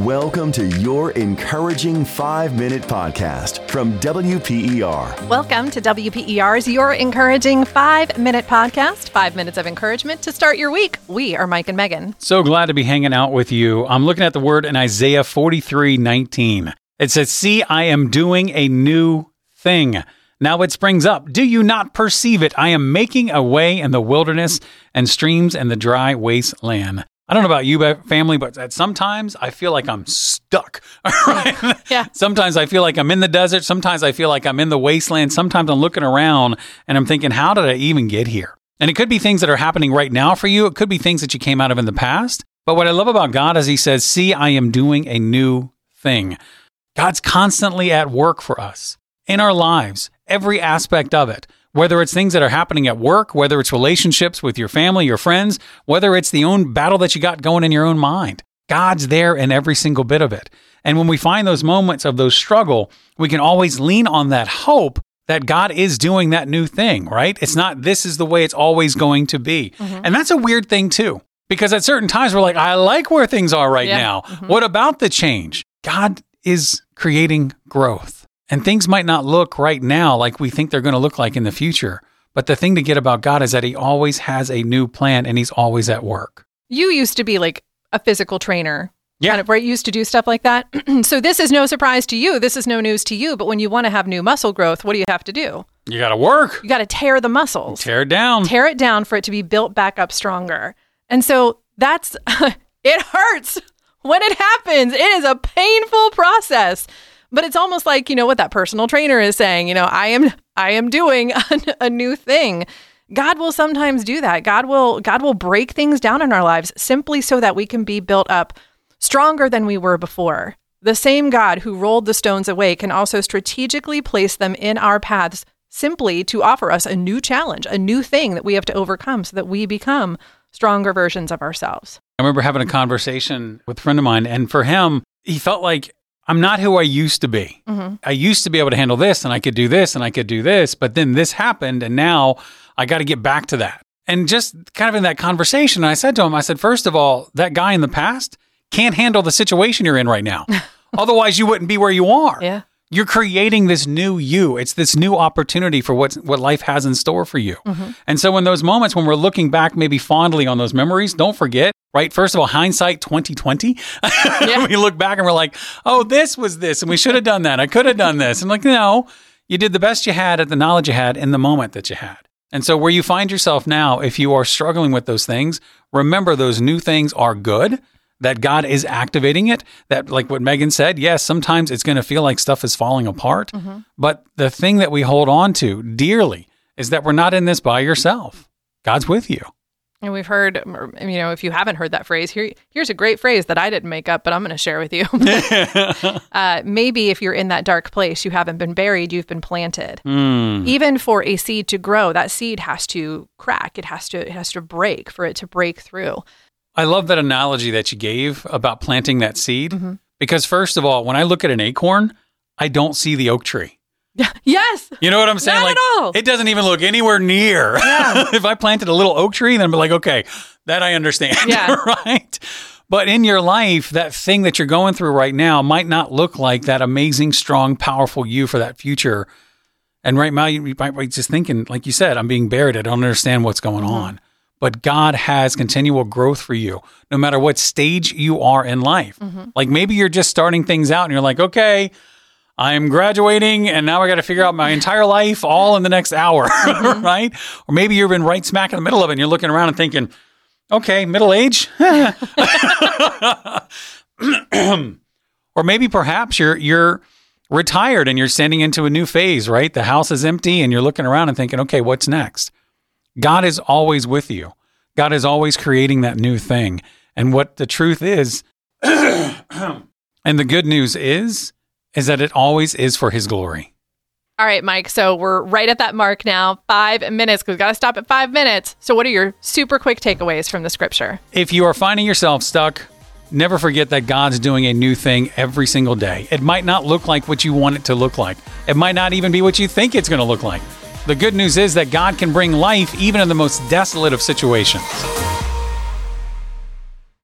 Welcome to your encouraging five minute podcast from WPER. Welcome to WPER's Your Encouraging Five Minute Podcast. Five minutes of encouragement to start your week. We are Mike and Megan. So glad to be hanging out with you. I'm looking at the word in Isaiah 43 19. It says, See, I am doing a new thing. Now it springs up. Do you not perceive it? I am making a way in the wilderness and streams in the dry wasteland. I don't know about you, family, but at sometimes I feel like I'm stuck. Right? Yeah. Sometimes I feel like I'm in the desert. Sometimes I feel like I'm in the wasteland. Sometimes I'm looking around and I'm thinking, how did I even get here? And it could be things that are happening right now for you. It could be things that you came out of in the past. But what I love about God is He says, See, I am doing a new thing. God's constantly at work for us in our lives, every aspect of it whether it's things that are happening at work, whether it's relationships with your family, your friends, whether it's the own battle that you got going in your own mind. God's there in every single bit of it. And when we find those moments of those struggle, we can always lean on that hope that God is doing that new thing, right? It's not this is the way it's always going to be. Mm-hmm. And that's a weird thing too. Because at certain times we're like, I like where things are right yeah. now. Mm-hmm. What about the change? God is creating growth. And things might not look right now like we think they're going to look like in the future. But the thing to get about God is that He always has a new plan and He's always at work. You used to be like a physical trainer. Yeah. Kind of, right? You used to do stuff like that. so this is no surprise to you. This is no news to you. But when you want to have new muscle growth, what do you have to do? You got to work. You got to tear the muscles. Tear it down. Tear it down for it to be built back up stronger. And so that's, it hurts when it happens. It is a painful process. But it's almost like, you know, what that personal trainer is saying, you know, I am I am doing a, a new thing. God will sometimes do that. God will God will break things down in our lives simply so that we can be built up stronger than we were before. The same God who rolled the stones away can also strategically place them in our paths simply to offer us a new challenge, a new thing that we have to overcome so that we become stronger versions of ourselves. I remember having a conversation with a friend of mine, and for him, he felt like I'm not who I used to be. Mm-hmm. I used to be able to handle this and I could do this and I could do this, but then this happened and now I got to get back to that. And just kind of in that conversation, I said to him, I said, first of all, that guy in the past can't handle the situation you're in right now. Otherwise, you wouldn't be where you are. Yeah. You're creating this new you. It's this new opportunity for what what life has in store for you. Mm-hmm. And so in those moments when we're looking back maybe fondly on those memories, don't forget right? First of all, hindsight 2020. Yeah. we look back and we're like, oh, this was this, and we should have done that. I could have done this. And like, no, you did the best you had at the knowledge you had in the moment that you had. And so, where you find yourself now, if you are struggling with those things, remember those new things are good, that God is activating it. That, like what Megan said, yes, sometimes it's going to feel like stuff is falling apart. Mm-hmm. But the thing that we hold on to dearly is that we're not in this by yourself. God's with you. And we've heard, you know, if you haven't heard that phrase, here, here's a great phrase that I didn't make up, but I'm going to share with you. uh, maybe if you're in that dark place, you haven't been buried, you've been planted. Mm. Even for a seed to grow, that seed has to crack. It has to, it has to break for it to break through. I love that analogy that you gave about planting that seed. Mm-hmm. Because first of all, when I look at an acorn, I don't see the oak tree. Yes. You know what I'm saying? Not like, at all. It doesn't even look anywhere near. Yeah. if I planted a little oak tree, then I'm like, okay, that I understand. Yeah. right. But in your life, that thing that you're going through right now might not look like that amazing, strong, powerful you for that future. And right now, you might be just thinking, like you said, I'm being buried. I don't understand what's going mm-hmm. on. But God has continual growth for you, no matter what stage you are in life. Mm-hmm. Like maybe you're just starting things out and you're like, okay, I'm graduating and now I got to figure out my entire life all in the next hour, mm-hmm. right? Or maybe you've been right smack in the middle of it and you're looking around and thinking, okay, middle age. or maybe perhaps you're you're retired and you're standing into a new phase, right? The house is empty and you're looking around and thinking, okay, what's next? God is always with you. God is always creating that new thing. And what the truth is, and the good news is, is that it always is for his glory. All right, Mike. So we're right at that mark now. Five minutes. We've got to stop at five minutes. So, what are your super quick takeaways from the scripture? If you are finding yourself stuck, never forget that God's doing a new thing every single day. It might not look like what you want it to look like, it might not even be what you think it's going to look like. The good news is that God can bring life even in the most desolate of situations.